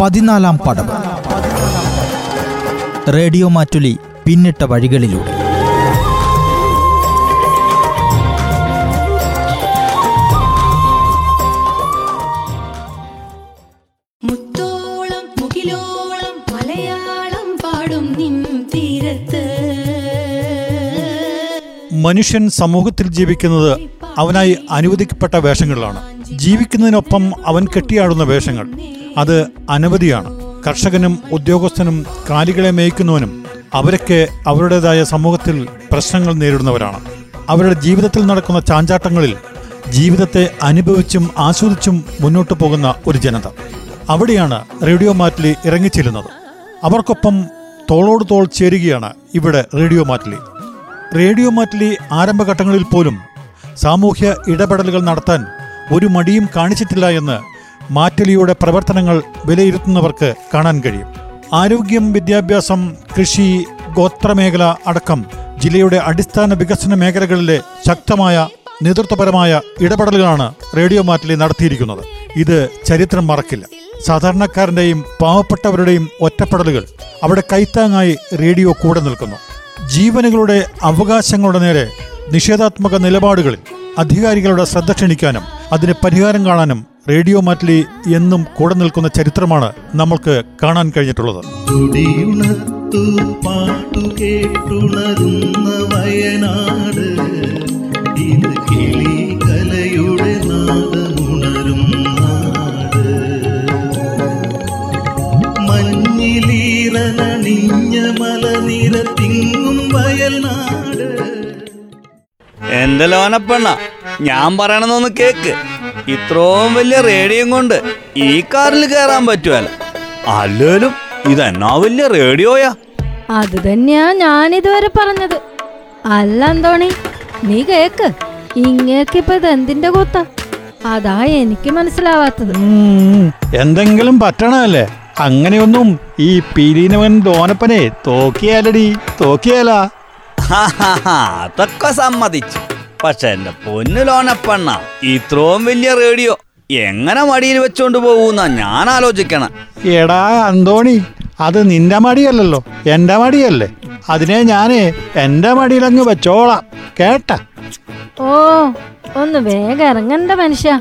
പതിനാലാം പടവ് റേഡിയോ മാറ്റുലി പിന്നിട്ട വഴികളിലൂടെ. മുത്തോളം മുകിലോളം മലയാളം പാടും നിൻ തീരത്ത്. മനുഷ്യൻ സമൂഹത്തിൽ ജീവിക്കുന്നത് അവനായി അനുവദിക്കപ്പെട്ട വേഷങ്ങളിലാണ്. ജീവിക്കുന്നതിനൊപ്പം അവൻ കെട്ടിയാടുന്ന വേഷങ്ങൾ. അത് അനവധിയാണ്. കർഷകനും ഉദ്യോഗസ്ഥനും കാലികളെ മേയ്ക്കുന്നവനും അവരൊക്കെ അവരുടേതായ സമൂഹത്തിൽ പ്രശ്നങ്ങൾ നേരിടുന്നവരാണ്. അവരുടെ ജീവിതത്തിൽ നടക്കുന്ന ചാഞ്ചാട്ടങ്ങളിൽ ജീവിതത്തെ അനുഭവിച്ചും ആസ്വദിച്ചും മുന്നോട്ടു പോകുന്ന ഒരു ജനത. അവിടെയാണ് റേഡിയോ മാറ്റിലി ഇറങ്ങിച്ചെല്ലുന്നത് അവർക്കൊപ്പം തോളോട് തോൾ ചേരുകയാണ് ഇവിടെ റേഡിയോ മാറ്റിലി. റേഡിയോ മാറ്റിലി ആരംഭഘട്ടങ്ങളിൽ പോലും സാമൂഹ്യ ഇടപെടലുകൾ നടത്താൻ ഒരു മടിയും കാണിച്ചിട്ടില്ല എന്ന് മാറ്റലിയുടെ പ്രവർത്തനങ്ങൾ വിലയിരുത്തുന്നവർക്ക് കാണാൻ കഴിയും. ആരോഗ്യം വിദ്യാഭ്യാസം കൃഷി ഗോത്രമേഖല അടക്കം ജില്ലയുടെ അടിസ്ഥാന വികസന മേഖലകളിലെ ശക്തമായ നേതൃത്വപരമായ ഇടപെടലുകളാണ് റേഡിയോ മാറ്റലി നടത്തിയിരിക്കുന്നത്. ഇത് ചരിത്രം മറക്കില്ല. സാധാരണക്കാരന്റെയും പാവപ്പെട്ടവരുടെയും ഒറ്റപ്പെടലുകൾ അവിടെ കൈത്താങ്ങായി റേഡിയോ കൂടെ നിൽക്കുന്നു. ജീവനുകളുടെ അവകാശങ്ങളുടെ നേരെ നിഷേധാത്മക നിലപാടുകളിൽ അധികാരികളുടെ ശ്രദ്ധ ക്ഷണിക്കാനും അതിന് പരിഹാരം കാണാനും റേഡിയോ മാറ്റിലി എന്നും കൂടെ നിൽക്കുന്ന ചരിത്രമാണ് നമ്മൾക്ക് കാണാൻ കഴിഞ്ഞിട്ടുള്ളത്. വയനാട് ഇത് കിളി കലയുടെ നാദമുണരും നാട്. മഞ്ഞിലീറനണിഞ്ഞ മലനിര തിങ്ങും വയൽനാട്. എന്റെ ലോനപ്പെണ്ണ ഞാൻ പറയണതൊന്ന് കേക്ക്. ഇത്രയും വലിയ റേഡിയോ കൊണ്ട് ഈ കാറിൽ കയറാൻ പറ്റുമല്ല അല്ലേലും ഇതെന്നാ വലിയ റേഡിയോയാ? അത് തന്നെയാ ഞാൻ ഇതുവരെ പറഞ്ഞത്. അല്ല അന്തോണി നീ കേക്ക്. ഇങ്ങേക്കിപ്പോ ഇത് എന്തിന്റെ കൂത്ത? അതാ എനിക്ക് മനസ്സിലാവാത്തത്. എന്തെങ്കിലും പറ്റണല്ലേ അങ്ങനെയൊന്നും ഈ പീരീനവൻ ദോനപ്പനെ തോക്കിയാലടി തോക്കിയാലാ. അതൊക്കെ സമ്മതിച്ചു. പക്ഷെ എന്റെ പൊന്നു ലോനപ്പണ്ണ ഇത്രയും വലിയ റേഡിയോ എങ്ങനെ മടിയിൽ വെച്ചോണ്ട് പോകുന്ന ഞാൻ ആലോചിക്കണം. എടാ അന്തോണി അത് നിന്റെ മടിയല്ലല്ലോ. എന്റെ മടിയല്ലേ. അതിനെ ഞാനേ എന്റെ മടിയിലങ്ങ് വെച്ചോളാം. കേട്ട? ഓ ഒന്ന് വേഗം ഇറങ്ങണ്ട മനുഷ്യ.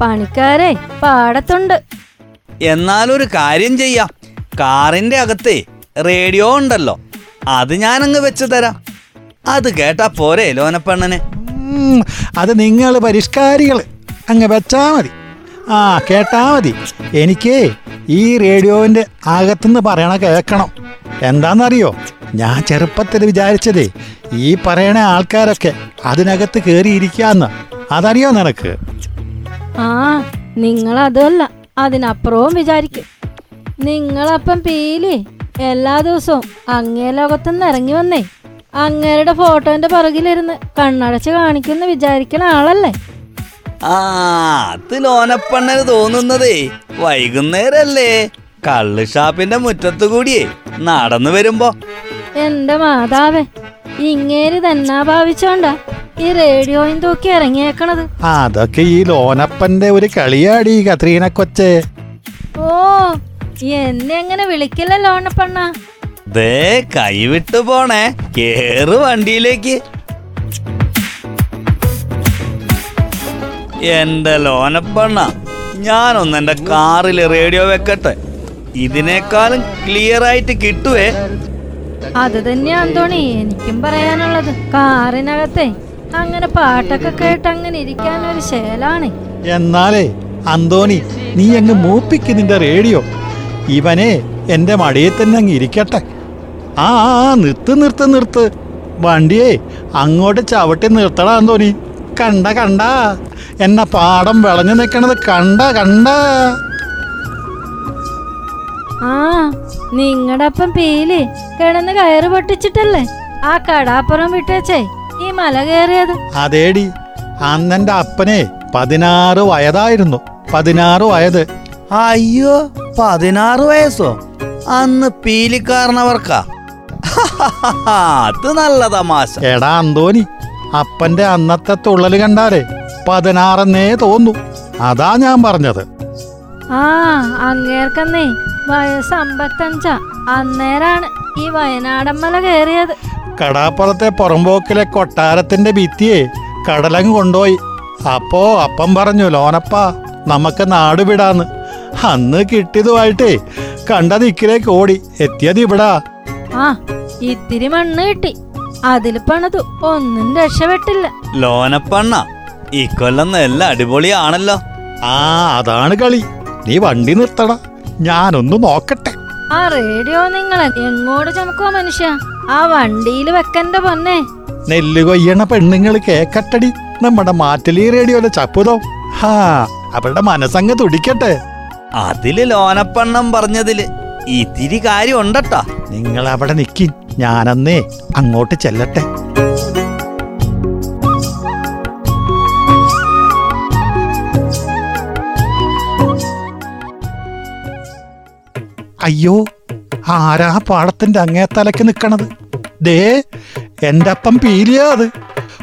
പണിക്കാരെ പാടത്തുണ്ട്. എന്നാലൊരു കാര്യം ചെയ്യാം. കാറിന്റെ അകത്തെ റേഡിയോ ഉണ്ടല്ലോ. അത് ഞാനങ്ങ് വെച്ചു തരാം. അത് കേട്ടാ പോരെ ലോനപ്പെണ്ണന്. അത് നിങ്ങൾ പരിഷ്കാരികൾ. അങ്ങ് വെച്ചാൽ മതി. ആ കേട്ടാ മതി. എനിക്ക് ഈ റേഡിയോവിന്റെ അകത്തുനിന്ന് പറയണ കേൾക്കണം. എന്താണെന്നറിയോ ഞാൻ ചെറുപ്പത്തിൽ വിചാരിച്ചതേ ഈ പറയണ ആൾക്കാരൊക്കെ അതിനകത്ത് കയറിയിരിക്കാന്ന് അതറിയോ നിനക്ക്? ആ നിങ്ങൾ അതല്ല അതിനപ്പുറവും വിചാരിക്കും. നിങ്ങളപ്പം പീലി എല്ലാ ദിവസവും അങ്ങേ ലോകത്തുനിന്ന് ഇറങ്ങി വന്നേ. അങ്ങേരുടെ ഫോട്ടോന്റെ പുറകിലിരുന്ന് കണ്ണടച്ച് കാണിക്കുന്ന വിചാരിക്കണ ആളല്ലേ? ആ അത് ലോനപ്പണ്ണന് തോന്നുന്നതേ. വൈകുന്നേരല്ലേ. കള്ള് ഷാപ്പിന്റെ മുറ്റത്തു കൂടിയേ. നടന്നു വരുമ്പോ. എന്റെ മാതാവേ ഇങ്ങേര് തന്നെ ഭാവിച്ചോണ്ടാ ഈ റേഡിയോയും തൂക്കി ഇറങ്ങിയേക്കണത്. അതൊക്കെ ഈ ലോനപ്പന്റെ ഒരു കളിയാടി കത്രീന കൊച്ചേ. ഓ എന്നെ എങ്ങനെ വിളിക്കില്ല ലോണപ്പണ്ണ ദേ കൈവിട്ടു പോണേ. കേറ് വണ്ടിയിലേക്ക്. എന്റെ ലോനപ്പണ്ണ ഞാനൊന്ന് എന്റെ കാറിൽ റേഡിയോ വെക്കട്ടെ. ഇതിനേക്കാളും ക്ലിയർ ആയിട്ട് കിട്ടുവേ. അത് തന്നെയാണ് തോണി എനിക്കും പറയാനുള്ളത്. കാറിനകത്തെ അങ്ങനെ പാട്ടൊക്കെ കേട്ട് അങ്ങനെ ഇരിക്കാൻ ഒരു ശേലാണ്. എന്നാലേ അന്തോണി നീ അങ്ങ് മൂപ്പിക്ക് നിന്റെ റേഡിയോ. ഇവനെ എന്റെ മടിയിൽ തന്നെ അങ്ങ് ഇരിക്കട്ടെ. ആ നിർത്ത് നിർത്ത് നിർത്ത്. വണ്ടിയേ അങ്ങോട്ട് ചവിട്ടി നിർത്തടാ തോന്നി. കണ്ട കണ്ട. എന്ന പാടം വിളഞ്ഞു നിൽക്കണത് കണ്ട കണ്ട. ആ നിങ്ങളുടെ അപ്പം പീലി കിടന്ന് കയറ് പൊട്ടിച്ചിട്ടല്ലേ? ആ കടാപ്പുറം വിട്ടേച്ചേ ഈ മല കയറിയത്. അതേടി. അന്നെന്റെ അപ്പനെ പതിനാറ് വയതായിരുന്നു. പതിനാറ് വയത്. അയ്യോ പതിനാറ് വയസ്സോ? അന്ന് പീലിക്കാരനവർക്കാ. അത് നല്ല തമാശ. എടാ അന്തോനി അപ്പന്റെ അന്നത്തെ തുള്ളൽ കണ്ടാലേ പതിനാറെന്നേ തോന്നു. അതാ ഞാൻ പറഞ്ഞത്. ആ അങ്ങേർക്കന്നേ വയസ്സ് അമ്പത്തഞ്ചാ അന്നേരാണ് ഈ വയനാടമ്മല കയറിയത്. കടാപ്പുറത്തെ പുറമ്പോക്കിലെ കൊട്ടാരത്തിന്റെ ഭിത്തിയെ കടലങ്ങ് കൊണ്ടുപോയി. അപ്പോ അപ്പം പറഞ്ഞു ലോനപ്പ നമുക്ക് നാട് വിടാന്ന്. അന്ന് കിട്ടിയതുമായിട്ടേ കണ്ടത് ഇക്കിലേക്ക് ഓടി. എത്തിയത് ഇവിടാ. ആ ഇത്തിരി മണ്ണ് കിട്ടി. അതിൽ പണതു. ഒന്നും രക്ഷപ്പെട്ടില്ല. ലോനപ്പണ്ണ ഇക്കൊല്ലം നല്ല അടിപൊളിയാണല്ലോ. ആ അതാണ് കളി. നീ വണ്ടി നിർത്തട ഞാനൊന്ന് നോക്കട്ടെ. ആ റേഡിയോ നിങ്ങൾ എങ്ങോട്ട് ചുമക്കോ മനുഷ്യ? ആ വണ്ടിയിൽ വെക്കന്റെ പൊന്നെ. നെല്ല് കൊയ്യണ പെണ്ണുങ്ങൾ കേക്കട്ടടി. നമ്മുടെ മാറ്റലി റേഡിയോയിലെ ചപ്പുതോ. ഹാ അവരുടെ മനസ്സങ്ങ് തുടിക്കട്ടെ. അതിൽ ലോനപ്പണ്ണം പറഞ്ഞതിൽ ഇത്തിരി കാര്യം ഉണ്ടട്ടാ നിങ്ങൾ അവിടെ നിക്കി. ഞാനന്നേ അങ്ങോട്ട് ചെല്ലട്ടെ. അയ്യോ ആരാ പാടത്തിന്റെ അങ്ങേ തലക്ക് നിക്കണത്? ദേ എന്റെ അപ്പം പീലിയാ അത്.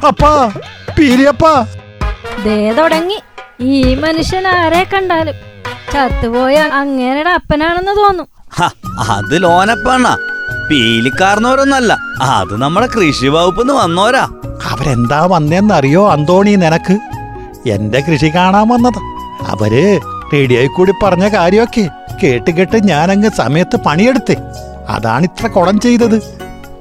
അപ്പാ പീലിയപ്പാ. ദേ തുടങ്ങി. ഈ മനുഷ്യൻ ആരെ കണ്ടാലും ചത്തുപോയ അങ്ങേരുടെ അപ്പനാണെന്ന് തോന്നും. ഹ, അത് ലോനപ്പണ്ണ പീലിക്കാർന്നവരൊന്നല്ല അത് നമ്മുടെ കൃഷി വകുപ്പിന്ന് വന്നോരാ. അവരെന്താ വന്നേന്നറിയോ അന്തോണി നിനക്ക്? എന്റെ കൃഷി കാണാൻ വന്നത്. അവർ റേഡിയോയിൽ കൂടി പറഞ്ഞ കാര്യമൊക്കെ കേട്ട് കേട്ട് ഞാനങ്ങ് സമയത്ത് പണിയെടുത്തേ. അതാണ് ഇത്ര കുളം ചെയ്തത്.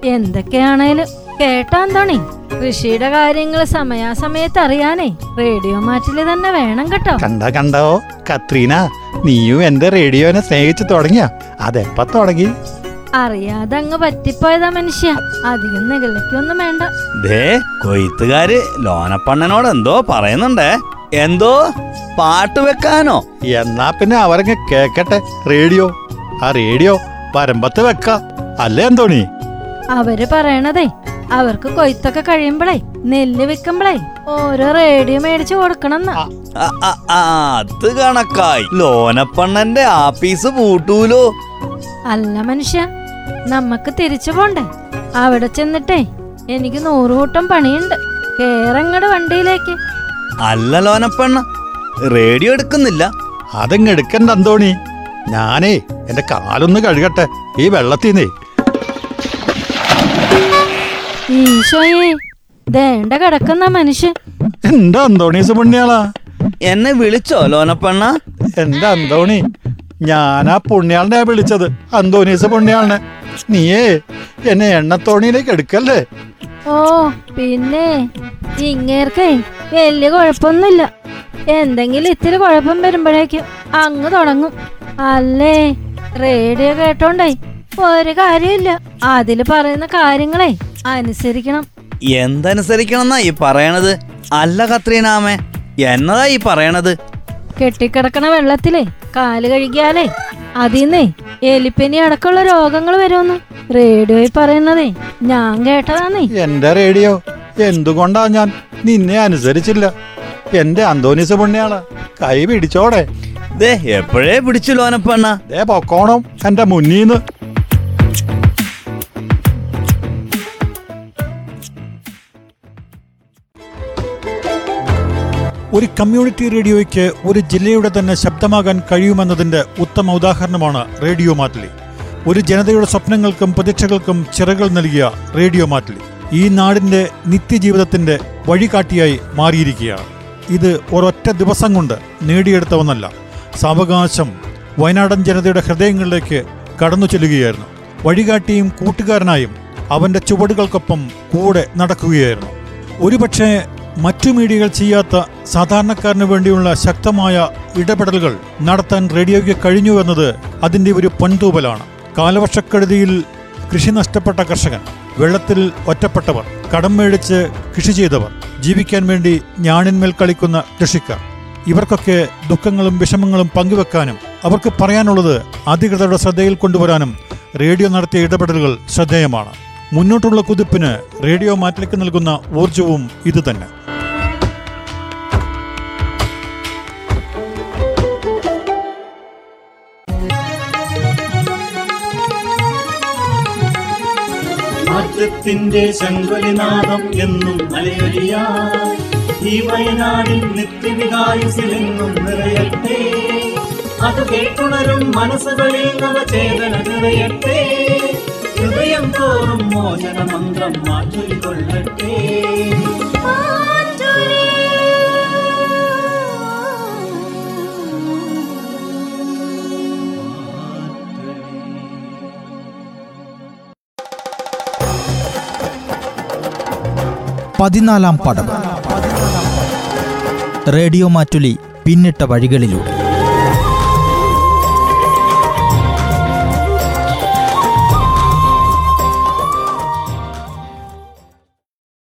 എന്തൊക്കെയാണേലും കേട്ടാന്തോണി കൃഷിയുടെ കാര്യങ്ങൾ സമയാസമയത്ത് അറിയാനേ. റേഡിയോ മാറ്റിൽ തന്നെ വേണം കേട്ടോ. കണ്ടോ കണ്ടോ കത്രീന നീയും എന്റെ റേഡിയോനെ സ്നേഹിച്ചു തുടങ്ങിയ. അതെപ്പ തുടങ്ങി? അറിയാതെ അങ്ങ് പറ്റിപ്പോയതാ മനുഷ്യ. അധികം നികളിക്കൊന്നും വേണ്ട. ദേ കൊയ്ത്തുകാര് ലോനപ്പണ്ണനോട് എന്തോ പറയുന്നുണ്ടേ. എന്തോ? പാട്ട് വെക്കാനോ? എന്നാ പിന്നെ അവരങ്ങ് കേക്കട്ടെ. റേഡിയോ. ആ റേഡിയോ പരമ്പത്ത് വെക്ക. അല്ലേ എന്തോണി അവർ പറയണതേ അവർക്ക് കൊയ്ത്തൊക്കെ കഴിയുമ്പളേ നെല്ല് വിൽക്കുമ്പളേ ഓരോ റേഡിയോ മേടിച്ചു ആ, അത് കണക്കായി. ലോനപ്പണ്ണന്റെ ആപ്പീസ് പൂട്ടൂലോ? അല്ല മനുഷ്യ നമുക്ക് തിരിച്ചു പോണ്ടേ? അവിടെ ചെന്നിട്ടേ എനിക്ക് നൂറുകൂട്ടം പണിയുണ്ട്. കേറങ്ങട് വണ്ടിയിലേക്ക്. അല്ല ലോനപ്പണ്ണ റേഡിയോ എടുക്കുന്നില്ല. അതങ്ങ് എടുക്കണ്ട അന്തോണി. ഞാനേ എന്റെ കാലൊന്ന് കഴുകട്ടെ ഈ വെള്ളത്തിന്നേ. ഈശോയെ ദേണ്ട കിടക്കുന്ന മനുഷ്യൻ എന്താ അന്തോണി പുണ്യാളാ എന്നെ വിളിച്ചോ ലോനപ്പണ്ണ? എന്താ അന്തോണി? ഞാനാ പുണ്യാളിനെ വിളിച്ചത്. അന്തോണീസ് പുണ്യാളിനെ. നീയേ എന്നെ എണ്ണത്തോണിയിലേക്ക് എടുക്കല്ലേ? ഓ പിന്നെ ഇങ്ങേർക്കേ വലിയ കുഴപ്പമൊന്നുമില്ല. എന്തെങ്കിലും ഇത്തിരി കുഴപ്പം വരുമ്പോഴേക്കും അങ്ങ് തുടങ്ങും. അല്ലേ? റേഡിയോ കേട്ടോണ്ടേ ഒരു കാര്യമില്ല. അതിൽ പറയുന്ന കാര്യങ്ങളെ അനുസരിക്കണം. എന്തനുസരിക്കണം എന്നാ ഈ പറയണത്? അല്ല കത്രീനാമേ എന്നതാ ഈ പറയണത്? കെട്ടിക്കിടക്കണ വെള്ളത്തിലേ കാൽ കഴുകിയാലേ അതിന്നേ എലിപ്പനി അടക്കമുള്ള രോഗങ്ങൾ വരുമെന്ന് റേഡിയോയിൽ പറയുന്നതേ ഞാൻ കേട്ടതാന്നേ. എന്റെ റേഡിയോ? എന്തുകൊണ്ടാ ഞാൻ നിന്നെ അനുസരിച്ചില്ല? എന്റെ അന്തോണീസ് പുണ്യാള കൈ പിടിച്ചോടെ. ദേ എപ്പോഴേ പിടിച്ചു ലോനപ്പണ്ണ. ദേ പൊക്കോണം എന്റെ മുന്നീന്ന്. ഒരു കമ്മ്യൂണിറ്റി റേഡിയോയ്ക്ക് ഒരു ജില്ലയുടെ തന്നെ ശബ്ദമാകാൻ കഴിയുമെന്നതിന്റെ ഉത്തമ ഉദാഹരണമാണ് റേഡിയോ മാറ്റിലി. ഒരു ജനതയുടെ സ്വപ്നങ്ങൾക്കും പ്രതീക്ഷകൾക്കും ചിറകൾ നൽകിയ റേഡിയോ മാറ്റിലി. ഈ നാടിന്റെ നിത്യജീവിതത്തിന്റെ വഴികാട്ടിയായി മാറിയിരിക്കുകയാണ്. ഇത് ഒരൊറ്റ ദിവസം കൊണ്ട് നേടിയെടുത്ത ഒന്നല്ല. സാവകാശം വയനാടൻ ജനതയുടെ ഹൃദയങ്ങളിലേക്ക് കടന്നു ചെല്ലുകയായിരുന്നു. വഴികാട്ടിയും കൂട്ടുകാരനായും അവന്റെ ചുവടുകൾക്കൊപ്പം കൂടെ നടക്കുകയായിരുന്നു. ഒരുപക്ഷെ മറ്റു മീഡിയകൾ ചെയ്യാത്ത സാധാരണക്കാരന് വേണ്ടിയുള്ള ശക്തമായ ഇടപെടലുകൾ നടത്താൻ റേഡിയോയ്ക്ക് കഴിഞ്ഞുവെന്നത് അതിന്റെ ഒരു പൊൻതൂപലാണ് കാലവർഷക്കെടുതിയിൽ കൃഷി നഷ്ടപ്പെട്ട കർഷകൻ വെള്ളത്തിൽ ഒറ്റപ്പെട്ടവർ കടം മേടിച്ച് കൃഷി ചെയ്തവർ ജീവിക്കാൻ വേണ്ടി ഞാണിന്മേൽ കളിക്കുന്ന കൃഷിക്കാർ. ഇവർക്കൊക്കെ ദുഃഖങ്ങളും വിഷമങ്ങളും പങ്കുവെക്കാനും അവർക്ക് പറയാനുള്ളത് അധികൃതരുടെ ശ്രദ്ധയിൽ കൊണ്ടുവരാനും റേഡിയോ നടത്തിയ ഇടപെടലുകൾ ശ്രദ്ധേയമാണ്. മുന്നോട്ടുള്ള കുതിപ്പിന് റേഡിയോ മാറ്റിലേക്ക് നൽകുന്ന ഊർജവും ഇതുതന്നെ. മാറ്റത്തിന്റെ ശങ്കുലിനാഥം എന്നും അലയൊലിയായി ഈ വയനാടിൽ നിത്യവികായുസിലെങ്ങും നിറയട്ടെ. അത് കേട്ടുണരും മനസ്സുകളിൽ നവചേതന നിറയട്ടെ. ഹൃദയം തോറും മോചന മന്ത്രം മാറ്റൊലിക്കൊള്ളട്ടെ പതിനാലാം പടവ് റേഡിയോ മാറ്റുലി പിന്നിട്ട വഴികളിലൂടെ.